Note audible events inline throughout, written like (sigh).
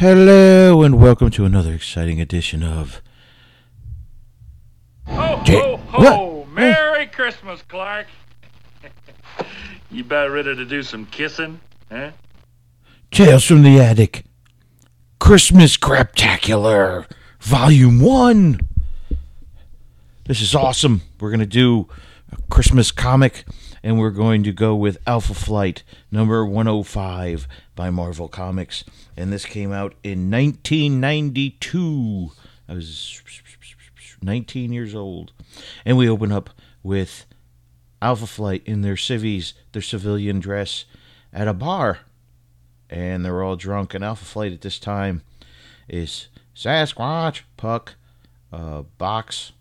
Hello and welcome to another exciting edition of Ho, Jay- ho, what? ho! Merry Christmas, Clark. (laughs) you about ready to do some kissing? Huh? Tales from the Attic Christmas Craptacular Volume 1. This is awesome. We're going to do a Christmas comic and we're going to go with Alpha Flight number 105 by Marvel Comics. And this came out in 1992. I was 19 years old. And we open up with Alpha Flight in their civvies, their civilian dress, at a bar. And they're all drunk. And Alpha Flight at this time is Sasquatch, Puck, uh, Box,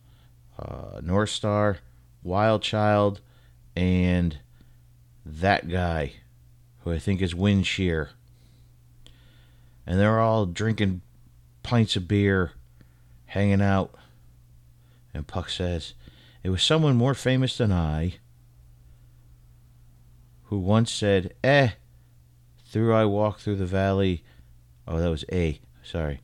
uh, North Star, Wild Child, and that guy, who I think is Wind Shear. And they're all drinking pints of beer, hanging out. And Puck says, It was someone more famous than I who once said, Eh, through I walk through the valley. Oh, that was A, sorry.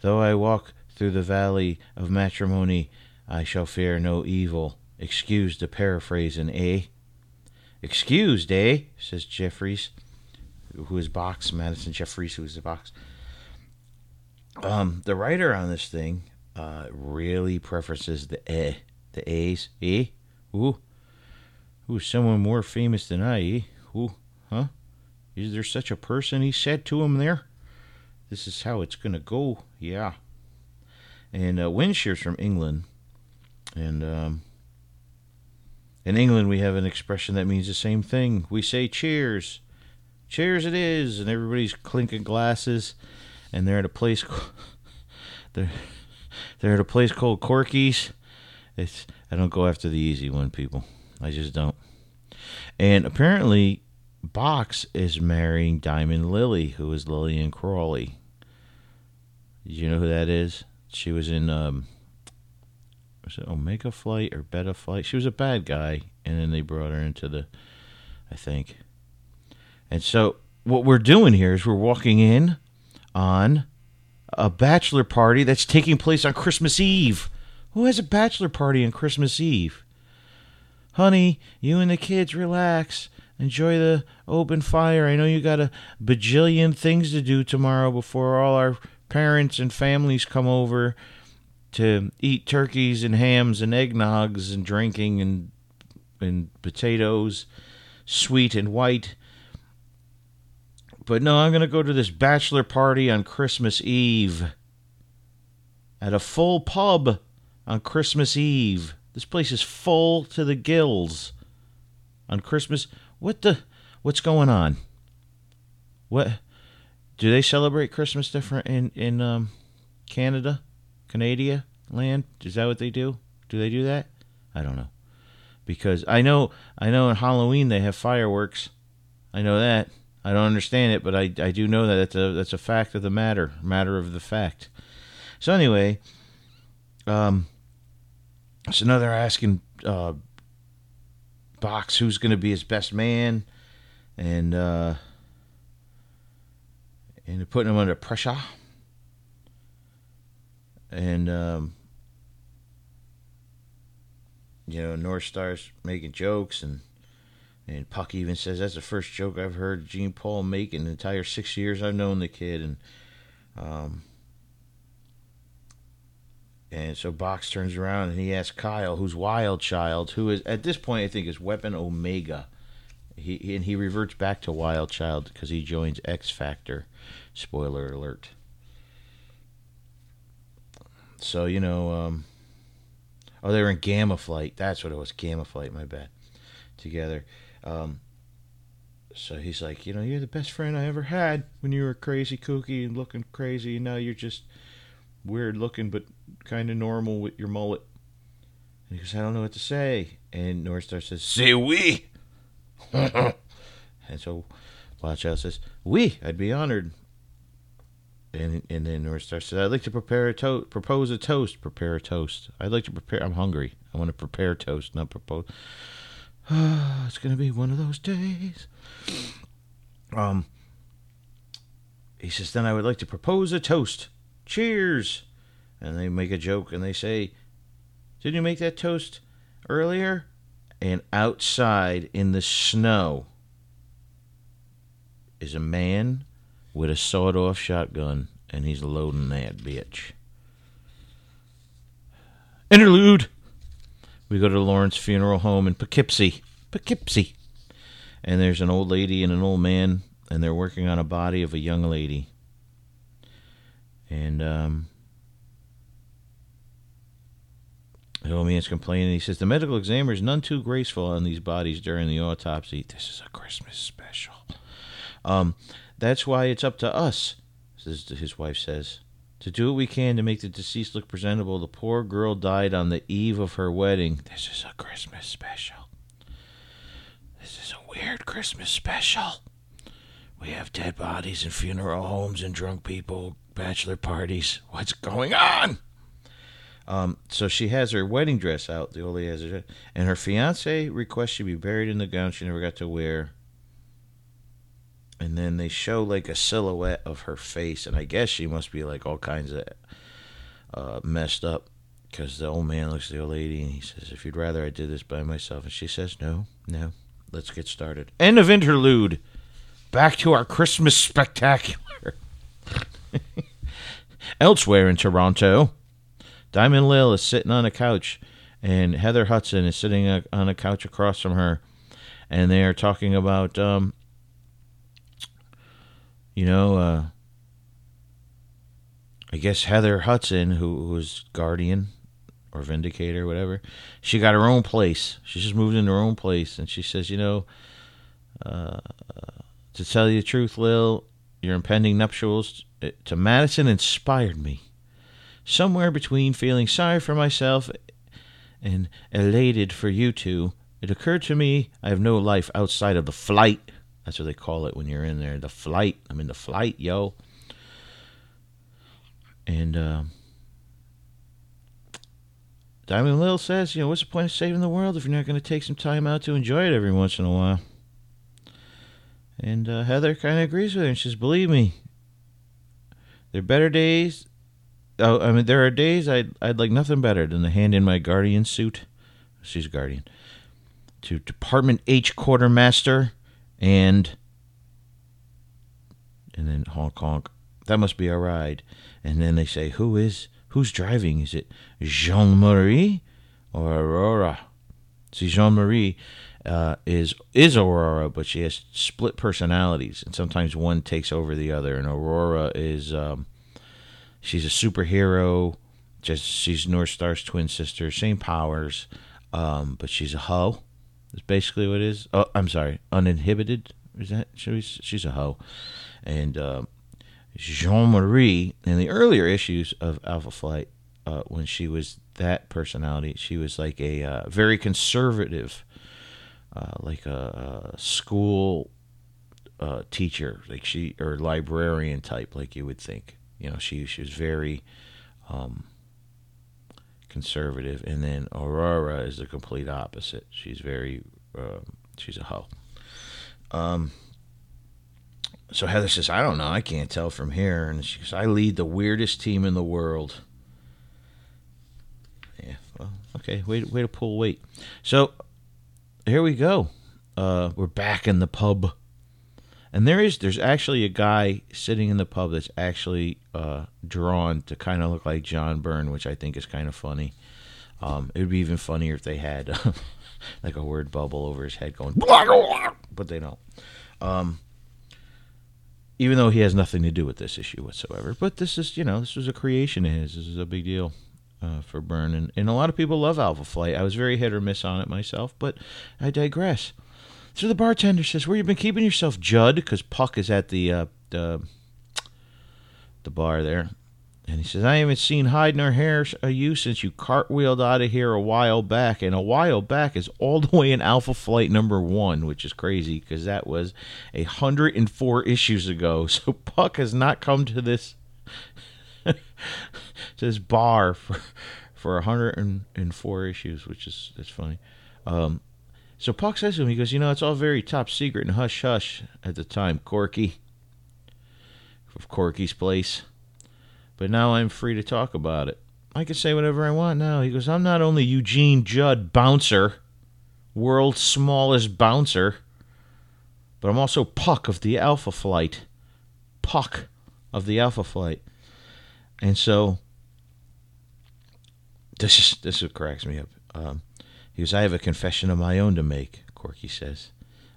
Though I walk through the valley of matrimony, I shall fear no evil. Excuse the paraphrasing, eh? Excused, eh? says Jeffries, who is Box, Madison Jeffries, who is the Box. Um, the writer on this thing uh, really preferences the eh, the A's, eh? Ooh, ooh, someone more famous than I, eh? Ooh, huh? Is there such a person? He said to him there. This is how it's gonna go, yeah. And uh, Windshear's from England, and um, in England we have an expression that means the same thing. We say cheers, cheers it is, and everybody's clinking glasses, and they're at a place. (laughs) they're they're at a place called Corky's. It's I don't go after the easy one, people. I just don't. And apparently, Box is marrying Diamond Lily, who is Lillian Crawley. Did you know who that is? She was in um, was it Omega oh, Flight or Beta Flight? She was a bad guy, and then they brought her into the, I think. And so what we're doing here is we're walking in on a bachelor party that's taking place on Christmas Eve. Who has a bachelor party on Christmas Eve? Honey, you and the kids relax. Enjoy the open fire. I know you got a bajillion things to do tomorrow before all our parents and families come over to eat turkeys and hams and eggnogs and drinking and and potatoes, sweet and white. But no, I'm going to go to this bachelor party on Christmas Eve at a full pub on Christmas Eve. This place is full to the gills on Christmas. What the? What's going on? What? Do they celebrate Christmas different in in um, Canada, Canada land? Is that what they do? Do they do that? I don't know, because I know I know in Halloween they have fireworks. I know that. I don't understand it, but I, I do know that that's a that's a fact of the matter, matter of the fact. So anyway, um, so now they're asking uh, Box who's to be his best man, and uh, and putting him under pressure. And um, you know, North Star's making jokes, and and Puck even says that's the first joke I've heard Jean Paul make in the entire six years I've known the kid, and um, and so Box turns around and he asks Kyle, who's Wild Child, who is at this point I think is Weapon Omega. He and he reverts back to Wild Child because he joins X Factor. Spoiler alert. So you know, um, oh, they were in Gamma Flight. That's what it was, Gamma Flight. My bad. Together. Um, so he's like, you know, you're the best friend I ever had when you were crazy, kooky, and looking crazy, and now you're just weird looking, but kind of normal with your mullet. And he goes, I don't know what to say. And North Star says, Say we. (laughs) and so Watch Out says, We, I'd be honored. And and then North Star says, I'd like to prepare a toast, propose a toast, prepare a toast. I'd like to prepare, I'm hungry. I want to prepare toast, not propose. it's going to be one of those days. Um, he says, then I would like to propose a toast. Cheers. And they make a joke and they say, Did you make that toast earlier? And outside in the snow is a man with a sawed off shotgun and he's loading that bitch. Interlude. We go to Lawrence Funeral Home in Poughkeepsie. Poughkeepsie. And there's an old lady and an old man, and they're working on a body of a young lady. And um, the old man's complaining. He says the medical examiner is none too graceful on these bodies during the autopsy. This is a Christmas special. Um, that's why it's up to us, his wife says, to do what we can to make the deceased look presentable. The poor girl died on the eve of her wedding. This is a Christmas special. This is a weird Christmas special. We have dead bodies in funeral homes and drunk people, bachelor parties. What's going on? Um, so she has her wedding dress out. The lady has her, and her fiance requests she be buried in the gown she never got to wear and then they show like a silhouette of her face, and I guess she must be like all kinds of uh, messed up because the old man looks at the old lady and he says, "If you'd rather I did this by myself," and she says, "No, no, let's get started." End of interlude. Back to our Christmas spectacular. (laughs) Elsewhere in Toronto, Diamond Lil is sitting on a couch, and Heather Hudson is sitting on a couch across from her, and they are talking about um, you know, uh, I guess Heather Hudson, who, was Guardian or Vindicator, whatever, she got her own place. She just moved into her own place, and she says, you know, uh, to tell you the truth, Lil, your impending nuptials to Madison inspired me. Somewhere between feeling sorry for myself and elated for you two, it occurred to me I have no life outside of the flight that's what they call it when you're in there. The flight. I'm in the flight, yo. And uh, Diamond Lil says, you know, what's the point of saving the world if you're not going to take some time out to enjoy it every once in a while? And uh, Heather kind of agrees with her. And she says, believe me, there are better days. Oh, I mean, there are days I'd, I'd like nothing better than to hand in my guardian suit. She's guardian. To Department H Quartermaster and and then honk honk. That must be a ride. And then they say, who is who's driving? Is it Jean Marie or Aurora? See, Jean Marie uh, is is Aurora, but she has split personalities, and sometimes one takes over the other. And Aurora is um, she's a superhero. Just she's North Star's twin sister, same powers, um, but she's a hoe. Is basically what it is. Oh, I'm sorry, uninhibited. Is that she's she's a hoe, and uh, Jean Marie in the earlier issues of Alpha Flight, uh, when she was that personality, she was like a uh, very conservative, uh, like a, a school uh, teacher, like she or librarian type, like you would think. You know, she she was very. Um, conservative, and then Aurora is the complete opposite. She's very, uh, she's a hoe. Um, so Heather says, I don't know, I can't tell from here. And she says, I lead the weirdest team in the world. Yeah, well, okay, way, way to pull weight. So here we go. Uh, we're back in the pub. And there is there's actually a guy sitting in the pub that's actually uh, drawn to kind of look like John Byrne, which I think is kind of funny. Um, it would be even funnier if they had (laughs) like a word bubble over his head going, (laughs) but they don't. Um, even though he has nothing to do with this issue whatsoever. But this is, you know, this was a creation of his. This is a big deal uh, for Byrne, and, and a lot of people love Alpha Flight. I was very hit or miss on it myself, but I digress. So the bartender says, "Where you been keeping yourself, Judd?" Because Puck is at the uh, the the bar there, and he says, "I haven't seen hide nor hair of you since you cartwheeled out of here a while back, and a while back is all the way in Alpha Flight number one, which is crazy because that was a hundred and four issues ago. (laughs) So Puck has not come to this (laughs) this bar for for hundred and four issues, which is that's funny." Um, so Puck says to him, he goes, You know, it's all very top secret and hush hush at the time, Corky. of Corky's place. But now I'm free to talk about it. I can say whatever I want now. He goes, I'm not only Eugene Judd bouncer, world's smallest bouncer, but I'm also Puck of the Alpha Flight. Puck of the Alpha Flight. And so this is this is what cracks me up. Um, goes, I have a confession of my own to make, Corky says.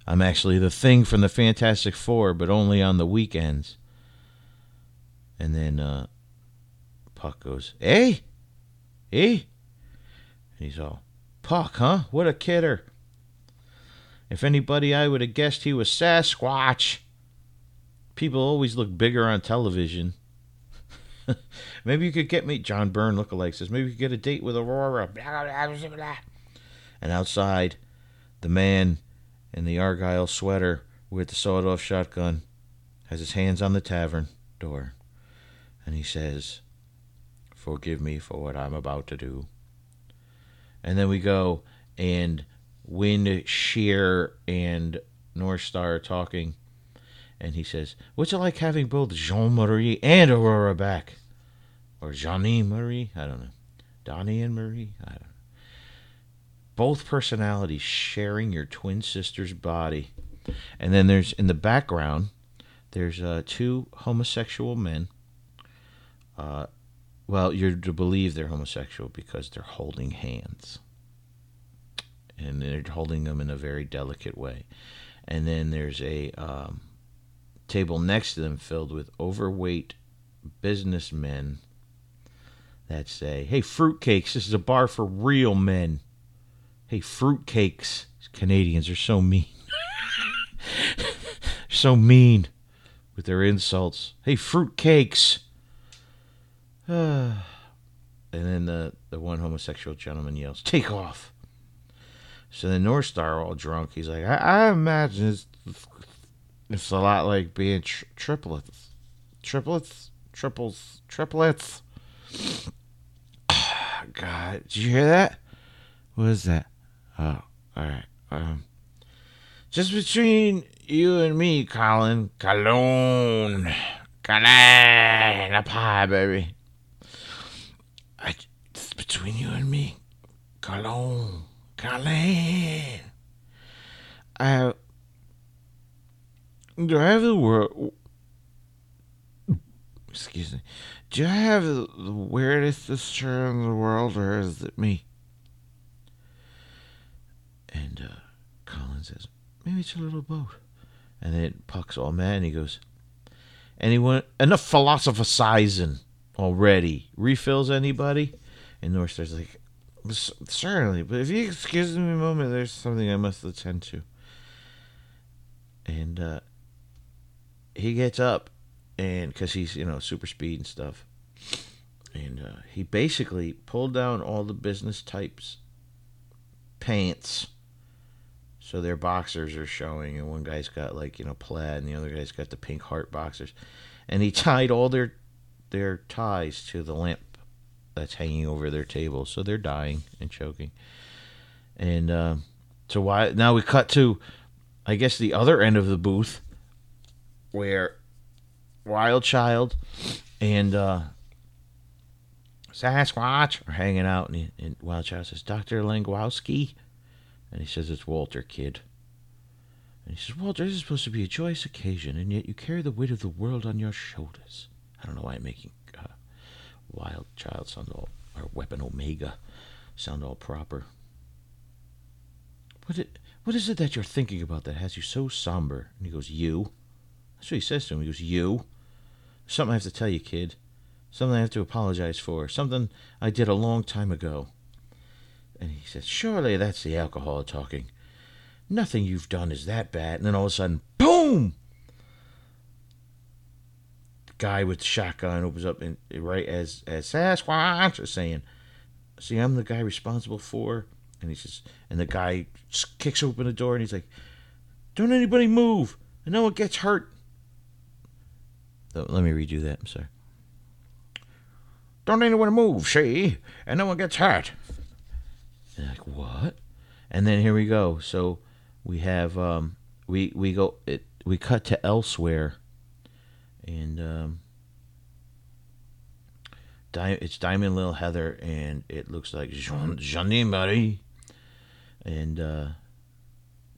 I'm actually the thing from the Fantastic Four, but only on the weekends. And then uh, Puck goes, Eh? Eh? And he's all, Puck, huh? What a kidder. If anybody, I would have guessed he was Sasquatch. People always look bigger on television. (laughs) maybe you could get me, John Byrne lookalike says, maybe you could get a date with Aurora. And outside, the man in the Argyle sweater with the sawed off shotgun has his hands on the tavern door. And he says, Forgive me for what I'm about to do. And then we go and Wind Shear and North Star are talking. And he says, What's it like having both Jean Marie and Aurora back? Or Jeannie Marie? I don't know. Donnie and Marie? I don't know. Both personalities sharing your twin sister's body. And then there's in the background, there's uh, two homosexual men. Uh, well, you're to believe they're homosexual because they're holding hands. And they're holding them in a very delicate way. And then there's a um, table next to them filled with overweight businessmen that say, Hey, fruitcakes, this is a bar for real men. Hey, fruitcakes. Canadians are so mean. (laughs) so mean with their insults. Hey, fruitcakes. (sighs) and then the, the one homosexual gentleman yells, Take off. So the North Star, all drunk, he's like, I, I imagine it's, it's a lot like being tr- triplets. Triplets? Triples? Triplets? (sighs) God, did you hear that? What is that? Oh, all right. Um, just between you and me, Colin. Cologne. Cologne. A pie, baby. I, between you and me. Cologne. Colin. I have. Do I have the word? Excuse me. Do I have the weirdest sister in the world, or is it me? And uh, Colin says, maybe it's a little boat. And then Puck's all mad and he goes, anyone, enough philosophizing already. Refills anybody? And North Star's like, certainly, but if you excuse me a moment, there's something I must attend to. And uh, he gets up, and because he's, you know, super speed and stuff. And uh, he basically pulled down all the business types' pants so their boxers are showing, and one guy's got like you know plaid, and the other guy's got the pink heart boxers, and he (laughs) tied all their their ties to the lamp that's hanging over their table, so they're dying and choking. And uh, so why now we cut to, I guess the other end of the booth, where Wild Child and uh, Sasquatch are hanging out, and, and Wild Child says, "Doctor Langkowski." And he says, It's Walter, kid. And he says, Walter, this is supposed to be a joyous occasion, and yet you carry the weight of the world on your shoulders. I don't know why I'm making uh, Wild Child sound all, or Weapon Omega sound all proper. What, it, what is it that you're thinking about that has you so somber? And he goes, You. That's what he says to him. He goes, You. Something I have to tell you, kid. Something I have to apologize for. Something I did a long time ago. And he says, Surely that's the alcohol talking. Nothing you've done is that bad. And then all of a sudden, boom! The guy with the shotgun opens up and right as as Sasquatch is saying, See, I'm the guy responsible for and he says and the guy kicks open the door and he's like, Don't anybody move and no one gets hurt. Let me redo that, I'm sorry. Don't anyone move, see? And no one gets hurt. And like what? And then here we go. So we have um, we we go it, we cut to elsewhere, and um, Di- it's Diamond Lil Heather, and it looks like Jean Jeanne Marie, and uh,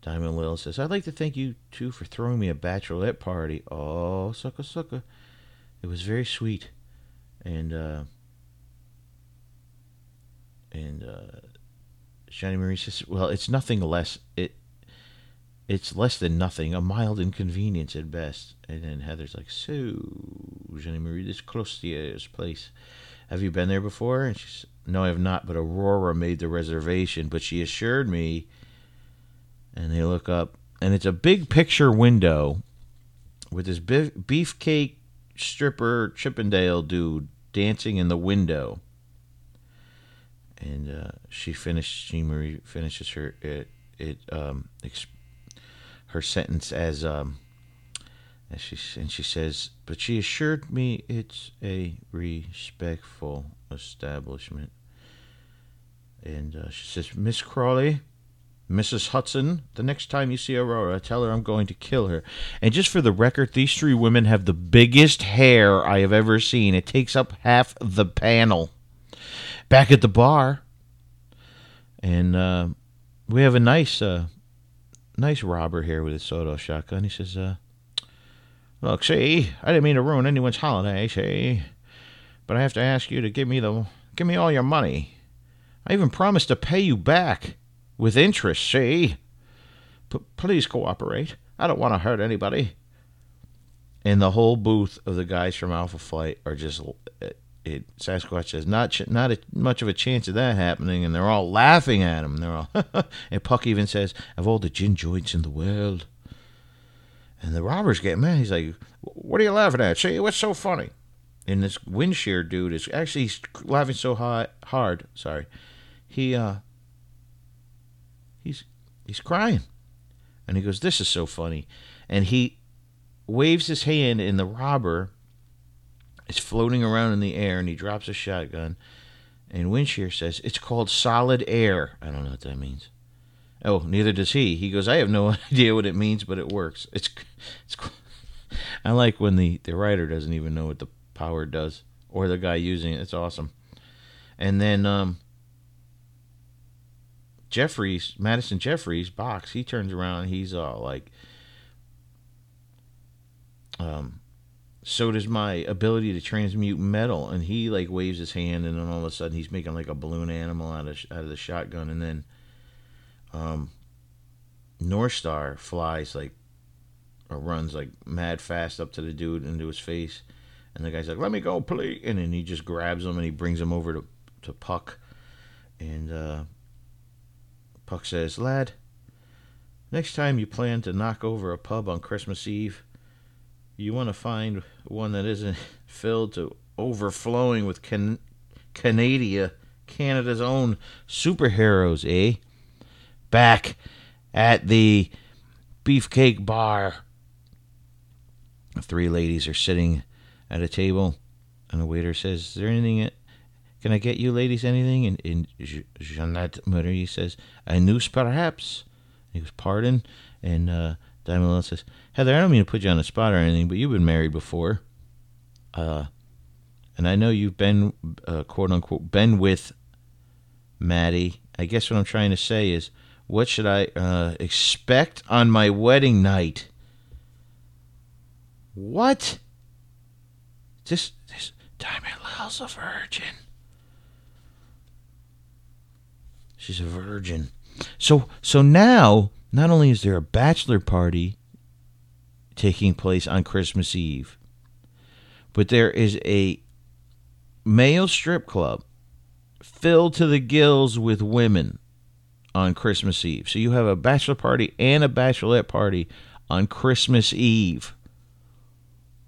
Diamond Lil says, "I'd like to thank you too for throwing me a bachelorette party. Oh, sucker, sucker, it was very sweet." And uh, and uh, Shani Marie says, "Well, it's nothing less. It it's less than nothing, a mild inconvenience at best." And then Heather's like, "So, Shani Marie, this your place. Have you been there before?" And she's, "No, I have not. But Aurora made the reservation. But she assured me." And they look up, and it's a big picture window with this beef- beefcake stripper Chippendale dude dancing in the window and uh, she finished. She Marie finishes her it it um ex- her sentence as um as she and she says, but she assured me it's a respectful establishment. And uh, she says, Miss Crawley, Mrs. Hudson, the next time you see Aurora, tell her I'm going to kill her. And just for the record, these three women have the biggest hair I have ever seen. It takes up half the panel back at the bar, and uh, we have a nice, uh, nice robber here with his Soto shotgun. He says, uh, "Look, see, I didn't mean to ruin anyone's holiday, see, but I have to ask you to give me the, give me all your money. I even promised to pay you back with interest, see. P- please cooperate. I don't want to hurt anybody." And the whole booth of the guys from Alpha Flight are just it Sasquatch says not ch- not a, much of a chance of that happening, and they're all laughing at him. They're all, (laughs) and Puck even says, "Of all the gin joints in the world," and the robbers get mad. He's like, "What are you laughing at? Say what's so funny?" And this windshear dude is actually laughing so hard, hard. Sorry, he uh, he's he's crying, and he goes, "This is so funny," and he waves his hand, and the robber it's floating around in the air, and he drops a shotgun. And Windshear says, It's called solid air. I don't know what that means. Oh, neither does he. He goes, I have no (laughs) idea what it means, but it works. It's, it's. (laughs) I like when the, the writer doesn't even know what the power does, or the guy using it. It's awesome. And then um, Jeffries, Madison Jeffries, box, he turns around he's all like, um, so does my ability to transmute metal. And he like waves his hand, and then all of a sudden he's making like a balloon animal out of out of the shotgun, and then um, North Star flies like or runs like mad fast up to the dude into his face, and the guy's like, "Let me go, please!" And then he just grabs him and he brings him over to to Puck, and uh, Puck says, "Lad." Next time you plan to knock over a pub on Christmas Eve, you want to find one that isn't (laughs) filled to overflowing with can- Canada, Canada's own superheroes, eh? Back at the Beefcake Bar, three ladies are sitting at a table, and the waiter says, "Is there anything? Can I get you ladies anything?" And, and Jeanette Marie says, "A noose, perhaps." He goes, "Pardon," and uh, Diamond says, Heather, I don't mean to put you on the spot or anything, but you've been married before. Uh, and I know you've been, uh, quote unquote, been with Maddie. I guess what I'm trying to say is, what should I uh, expect on my wedding night? What? This, this Diamond Lil's a virgin. She's a virgin. So, so now, not only is there a bachelor party taking place on Christmas Eve. But there is a male strip club filled to the gills with women on Christmas Eve. So you have a bachelor party and a bachelorette party on Christmas Eve.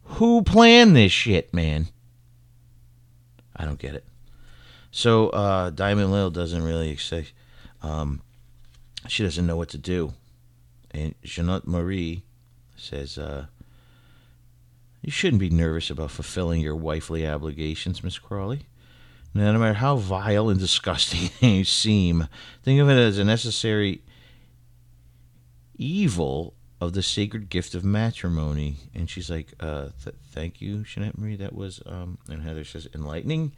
Who planned this shit, man? I don't get it. So uh, Diamond Lil doesn't really say. Um, she doesn't know what to do, and Jeanette Marie says, uh, You shouldn't be nervous about fulfilling your wifely obligations, Miss Crawley. No matter how vile and disgusting (laughs) they seem, think of it as a necessary evil of the sacred gift of matrimony. And she's like, uh, th- thank you, Jeanette Marie. That was, um, and Heather says, enlightening.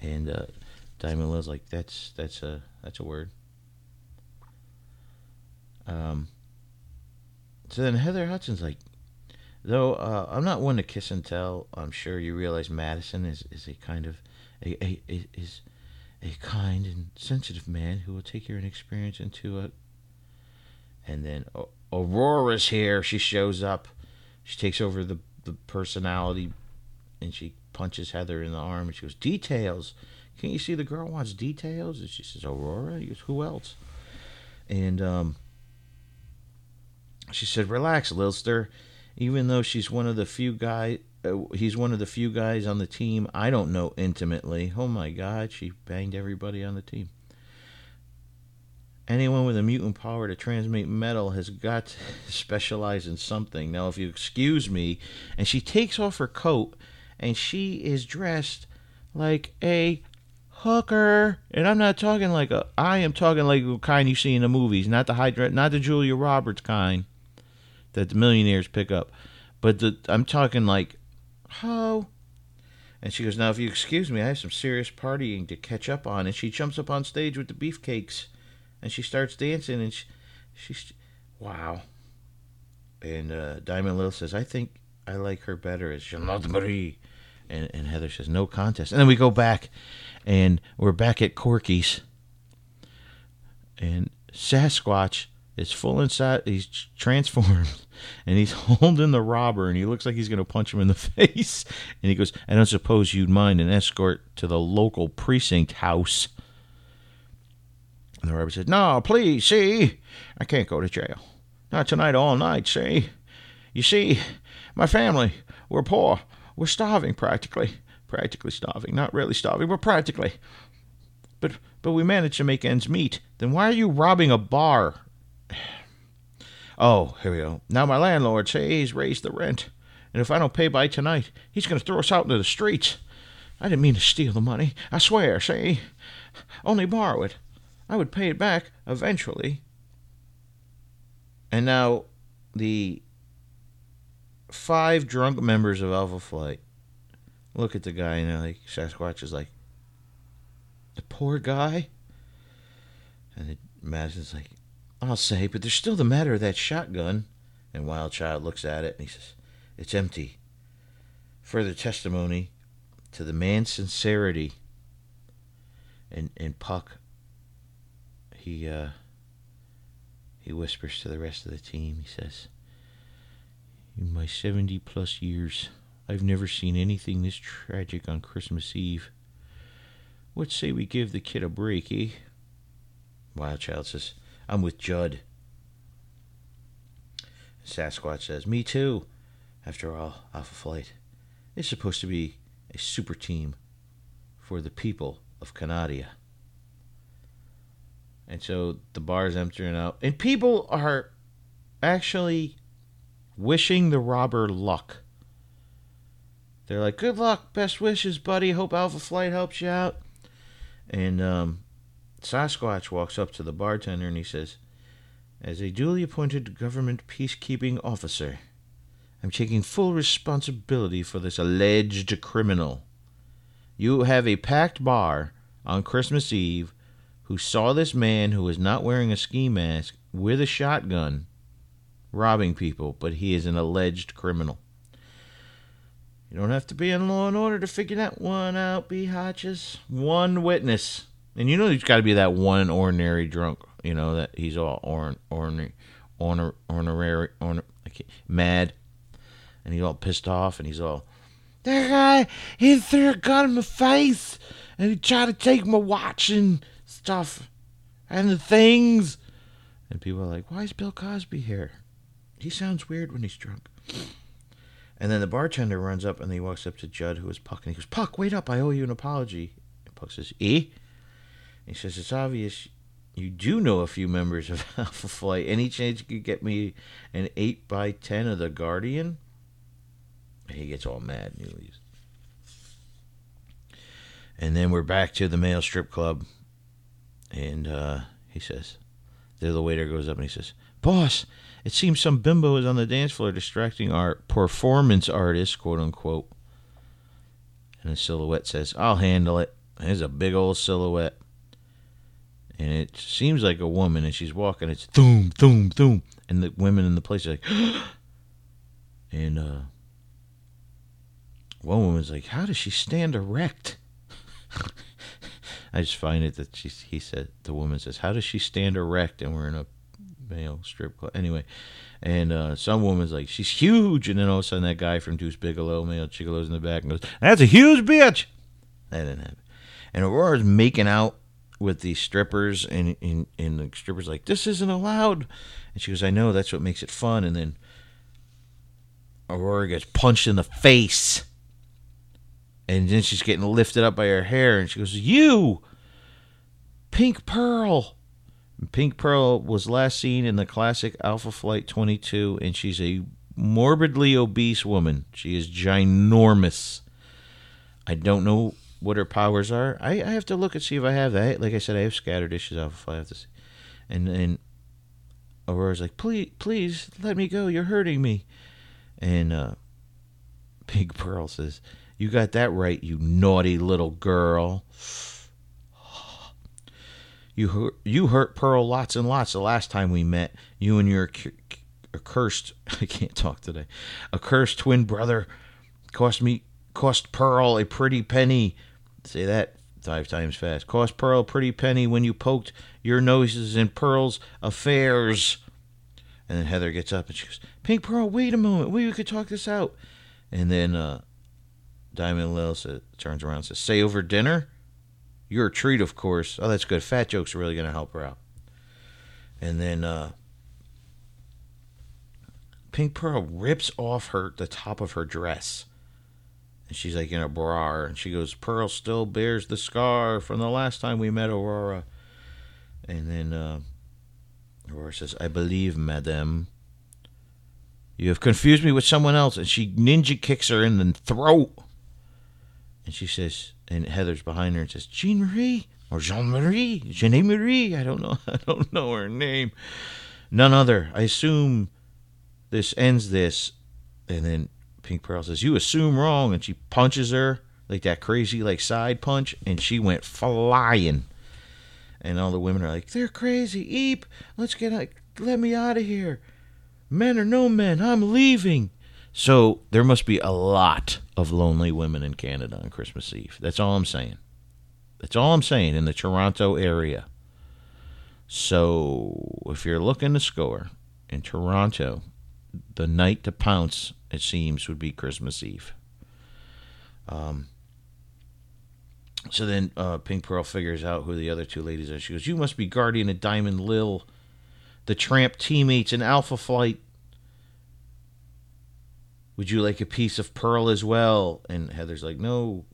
And uh, Diamond Lil's like, that's that's a that's a word. Um. So then Heather Hudson's like, though uh, I'm not one to kiss and tell. I'm sure you realize Madison is, is a kind of a, a, a is a kind and sensitive man who will take your inexperience into a. And then uh, Aurora's here. She shows up. She takes over the the personality, and she punches Heather in the arm. And she goes, "Details. Can't you see the girl wants details?" And she says, "Aurora." "Who else?" And um, she said, "Relax, Lilster. Even though she's one of the few guys, uh, he's one of the few guys on the team I don't know intimately. Oh my God, she banged everybody on the team." Anyone with a mutant power to transmute metal has got to (laughs) specialize in something. Now, if you excuse me, and she takes off her coat, and she is dressed like a hooker, and I'm not talking like a. I am talking like the kind you see in the movies, not the high, not the Julia Roberts kind that the millionaires pick up, but the I'm talking like, ho. And she goes, now if you excuse me, I have some serious partying to catch up on. And she jumps up on stage with the beefcakes, and she starts dancing, and she, she's, wow. And uh, Diamond Lil says, I think I like her better as Jeanette Marie. And, and Heather says, no contest. And then we go back, and we're back at Corky's. And Sasquatch is full inside. He's transformed, (laughs) and he's (laughs) holding the robber, and he looks like he's going to punch him in the (laughs) face. And he goes, "I don't suppose you'd mind an escort to the local precinct house." And the robber says, "No, please. See, I can't go to jail. Not tonight. All night. See, you see, my family. We're poor. We're starving, practically. Practically starving. Not really starving, but practically." But, but we managed to make ends meet. Then why are you robbing a bar? Oh, here we go. Now my landlord say he's raised the rent, and if I don't pay by tonight, he's going to throw us out into the streets. I didn't mean to steal the money. I swear, see? Only borrow it. I would pay it back eventually. And now the five drunk members of Alpha Flight look at the guy and they're like, Sasquatch is like, the poor guy? And the, Madison's like, I'll say, but there's still the matter of that shotgun. And Wildchild looks at it and he says, It's empty. Further testimony to the man's sincerity. And and Puck he uh he whispers to the rest of the team, he says, In my seventy plus years, I've never seen anything this tragic on Christmas Eve. What say we give the kid a break, eh? Wildchild says, I'm with Judd. Sasquatch says, Me too. After all, Alpha Flight is supposed to be a super team for the people of Canadia. And so the bar is emptying out. And people are actually wishing the robber luck. They're like, Good luck, best wishes, buddy. Hope Alpha Flight helps you out. And um, Sasquatch walks up to the bartender and he says, As a duly appointed government peacekeeping officer, I'm taking full responsibility for this alleged criminal. You have a packed bar on Christmas Eve who saw this man who was not wearing a ski mask with a shotgun robbing people, but he is an alleged criminal. You don't have to be in law and order to figure that one out, B. Hodges. One witness. And you know he's got to be that one ordinary drunk, you know, that he's all orn, ornery, honor, honorary, honor, mad. And he's all pissed off and he's all, that guy, he threw a gun in my face and he tried to take my watch and stuff and the things. And people are like, why is Bill Cosby here? He sounds weird when he's drunk. And then the bartender runs up and he walks up to Judd, who is Puck, and he goes, Puck, wait up, I owe you an apology. And Puck says, E? He says, It's obvious you do know a few members of (laughs) Alpha Flight. Any chance you could get me an 8 by 10 of The Guardian? And he gets all mad and he leaves. And then we're back to the male strip club. And uh, he says, there the waiter goes up and he says, Boss, it seems some bimbo is on the dance floor distracting our performance artist, quote unquote. And the silhouette says, I'll handle it. There's a big old silhouette. And it seems like a woman, and she's walking. It's thoom, thoom, thoom. And the women in the place are like, (gasps) and uh, one woman's like, How does she stand erect? (laughs) I just find it that she, he said, the woman says, How does she stand erect? And we're in a male strip club. Anyway, and uh, some woman's like, she's huge. And then all of a sudden, that guy from Deuce Bigalow, male Gigolo's in the back, and goes, That's a huge bitch. That didn't happen. And Aurora's making out with these strippers, and, and, and the strippers like, This isn't allowed. And she goes, I know, that's what makes it fun. And then Aurora gets punched in the face. And then she's getting lifted up by her hair, and she goes, You! Pink Pearl! Pink Pearl was last seen in the classic Alpha Flight 22, and she's a morbidly obese woman. She is ginormous. I don't know what her powers are. I, I have to look and see if I have that. Like I said, I have scattered issues Flight. I have to see. And and Aurora's like, please, please let me go. You're hurting me. And uh, (laughs) Pink Pearl says, "You got that right, you naughty little girl." (sighs) You hurt, you hurt Pearl lots and lots the last time we met. You and your accursed (laughs) I can't talk today. Accursed twin brother cost me cost Pearl a pretty penny. Say that five times fast. Cost Pearl a pretty penny when you poked your noses in Pearl's affairs. And then Heather gets up and she goes, Pink Pearl, wait a moment. We could talk this out. And then uh, Diamond Lil turns around and says, Say over dinner? You're a treat, of course. Oh, that's good. Fat jokes are really going to help her out. And then uh, Pink Pearl rips off her the top of her dress. And she's like in a bra. And she goes, Pearl still bears the scar from the last time we met Aurora. And then uh, Aurora says, I believe, madame. You have confused me with someone else. And she ninja kicks her in the throat. And she says, and Heather's behind her and says, Jean Marie or Jean Marie, Jeanne Marie. I don't know. (laughs) I don't know her name. None other. I assume this ends this. And then Pink Pearl says, You assume wrong. And she punches her like that crazy, like side punch. And she went flying. And all the women are like, They're crazy. Eep. Let's get, out. let me out of here. Men or no men, I'm leaving. So there must be a lot of lonely women in Canada on Christmas Eve. That's all I'm saying. That's all I'm saying in the Toronto area. So if you're looking to score in Toronto, the night to pounce, it seems, would be Christmas Eve. Um, so then uh, Pink Pearl figures out who the other two ladies are. She goes, You must be Guardian of Diamond Lil, the tramp teammates in Alpha Flight. Would you like a piece of pearl as well? And Heather's like, No,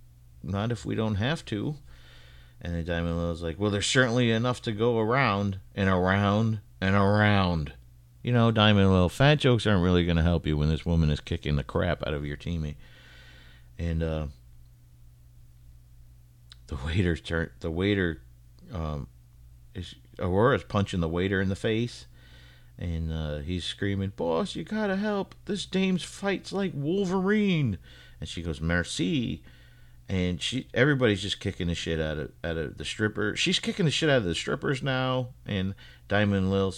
not if we don't have to. And then Diamond Lil's like, Well, there's certainly enough to go around and around and around. You know, Diamond Lil, fat jokes aren't really going to help you when this woman is kicking the crap out of your teammate. And uh, the waiter turn the waiter um, is Aurora's punching the waiter in the face and uh, he's screaming, "Boss, you gotta help! This dame's fights like Wolverine." And she goes, "Merci." And she, everybody's just kicking the shit out of out of the stripper. She's kicking the shit out of the strippers now. And Diamond Lil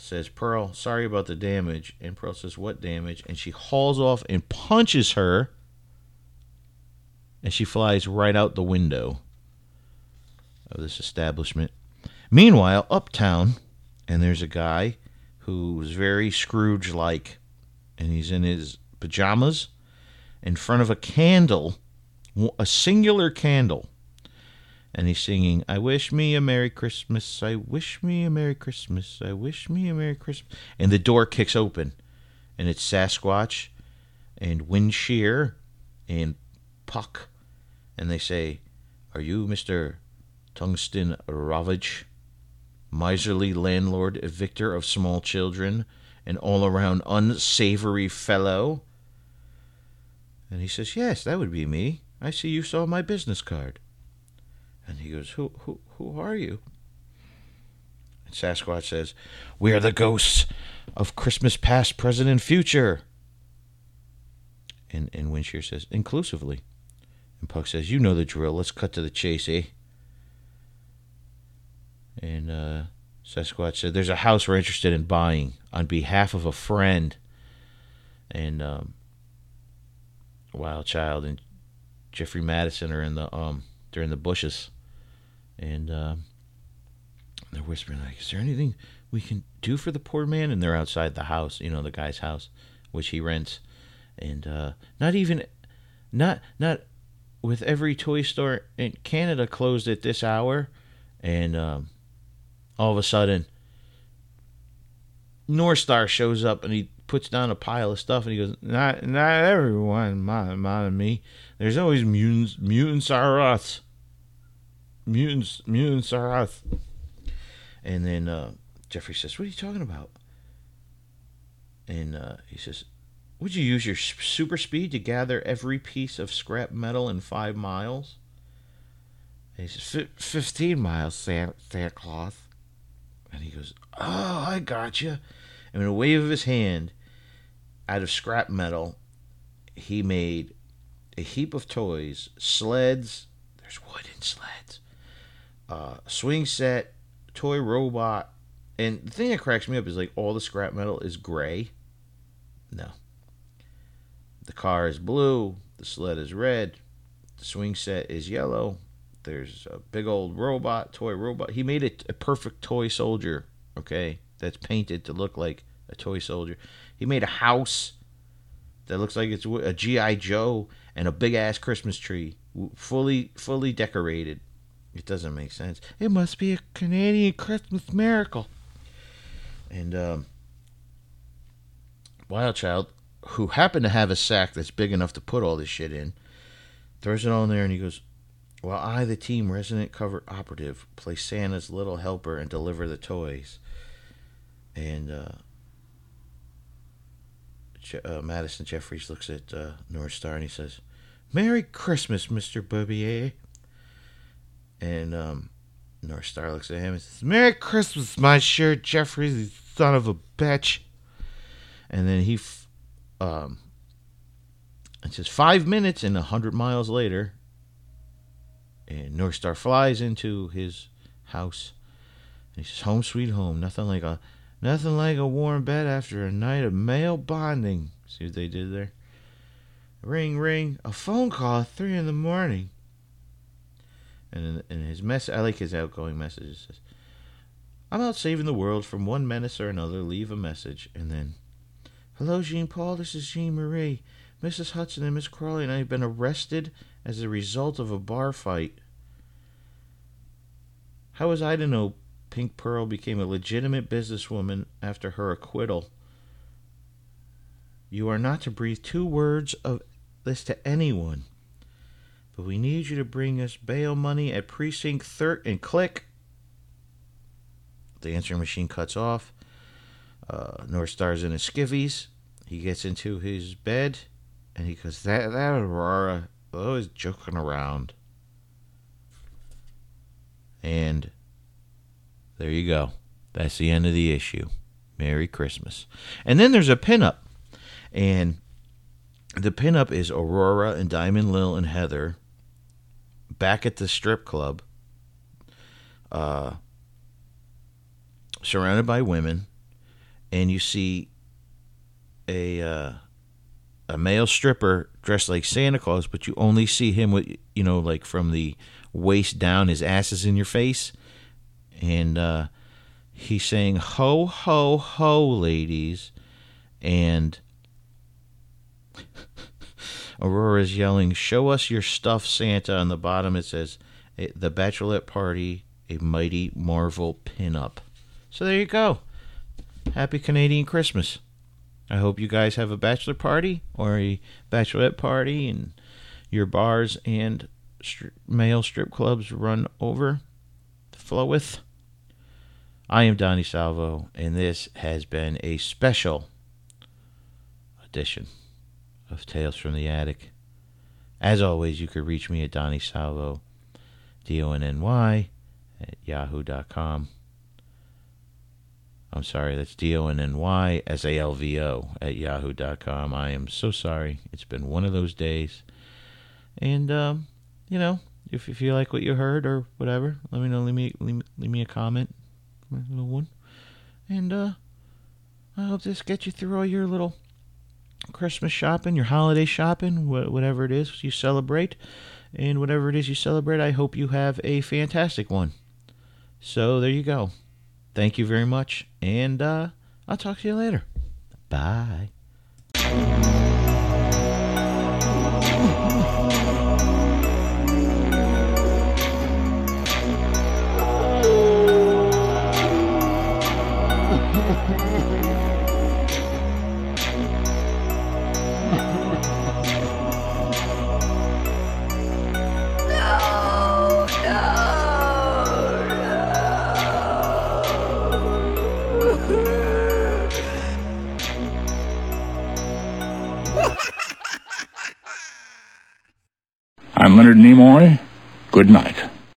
says, "Pearl, sorry about the damage." And Pearl says, "What damage?" And she hauls off and punches her. And she flies right out the window of this establishment. Meanwhile, uptown, and there's a guy who's very Scrooge like, and he's in his pajamas in front of a candle, a singular candle. And he's singing, I wish me a Merry Christmas, I wish me a Merry Christmas, I wish me a Merry Christmas. And the door kicks open, and it's Sasquatch and Windshear and Puck. And they say, Are you Mr. Tungsten Ravage? miserly landlord, evictor of small children, an all around unsavory fellow? And he says, Yes, that would be me. I see you saw my business card. And he goes, Who who who are you? And Sasquatch says, We are the ghosts of Christmas past, present, and future. And, and Windshear says, Inclusively. And Puck says, You know the drill. Let's cut to the chase, eh? And uh, Sasquatch said, There's a house we're interested in buying on behalf of a friend. And um, Wild Child and Jeffrey Madison are in the um they're in the bushes, and uh, they're whispering like, "Is there anything we can do for the poor man?" And they're outside the house, you know, the guy's house, which he rents, and uh, not even, not not with every toy store in Canada closed at this hour, and um, all of a sudden, Northstar shows up and he puts down a pile of stuff and he goes, "Not, not everyone, mind, mind me. There's always mutants. Mutants are us. Mutants, mutants are us." And then uh, Jeffrey says, "What are you talking about?" And uh, he says, "Would you use your super speed to gather every piece of scrap metal in five miles?" And he says, "15 miles, Santa, Claus." And he goes, "Oh, I got you." And in a wave of his hand, out of scrap metal, he made a heap of toys, sleds. There's wooden sleds, uh, swing set, toy robot, and the thing that cracks me up is like all the scrap metal is gray. No. The car is blue. The sled is red. The swing set is yellow. There's a big old robot, toy robot. He made it a perfect toy soldier. Okay, that's painted to look like a toy soldier. He made a house that looks like it's a GI Joe and a big ass Christmas tree, fully fully decorated. It doesn't make sense. It must be a Canadian Christmas miracle. And um, Wild Child, who happened to have a sack that's big enough to put all this shit in, throws it in there and he goes, While I, the team resident cover operative, play Santa's little helper and deliver the toys. And uh, uh, Madison Jeffries looks at uh, Northstar and he says, "Merry Christmas, Mister Beaubier." And um, Northstar looks at him and says, "Merry Christmas, my shirt, Jeffries, you son of a bitch." And then he, f- um, it says five minutes and a hundred miles later, and Northstar flies into his house. And he says, "Home, sweet home. Nothing like a." Nothing like a warm bed after a night of male bonding. See what they did there? Ring, ring. A phone call at 3 in the morning. And in, in his mess, I like his outgoing message. It says, I'm out saving the world from one menace or another. Leave a message. And then, Hello, Jean Paul. This is Jean Marie. Mrs. Hudson and Miss Crawley and I have been arrested as a result of a bar fight. How was I to know Pink Pearl became a legitimate businesswoman after her acquittal. You are not to breathe two words of this to anyone. But we need you to bring us bail money at precinct third and click. The answering machine cuts off. Uh, Northstar's in his skivvies. He gets into his bed and he goes, That that Aurora always joking around. And there you go. That's the end of the issue. Merry Christmas. And then there's a pinup. And the pinup is Aurora and Diamond Lil and Heather back at the strip club, uh, surrounded by women, and you see a uh, a male stripper dressed like Santa Claus, but you only see him with you know like from the waist down, his ass is in your face, and uh, he's saying "Ho ho ho, ladies," and (laughs) Aurora's yelling, "Show us your stuff, Santa!" On the bottom it says, "The Bachelorette Party, a mighty Marvel pinup." So there you go. Happy Canadian Christmas. I hope you guys have a bachelor party or a bachelorette party and your bars and stri- male strip clubs run over flow with. I am Donny Salvo, and this has been a special edition of Tales from the Attic. As always, you could reach me at Donny Salvo, D O N N Y, at yahoo.com. I'm sorry, that's D O N N Y S A L V O at yahoo.com. I am so sorry. It's been one of those days. And, um, you know, if, if you like what you heard or whatever, let me know. Leave me, leave, leave me a comment, little one. And, uh, I hope this gets you through all your little Christmas shopping, your holiday shopping, wh- whatever it is you celebrate. And whatever it is you celebrate, I hope you have a fantastic one. So there you go. Thank you very much. And uh, I'll talk to you later. Bye. (laughs) Leonard Nimoy. Good night.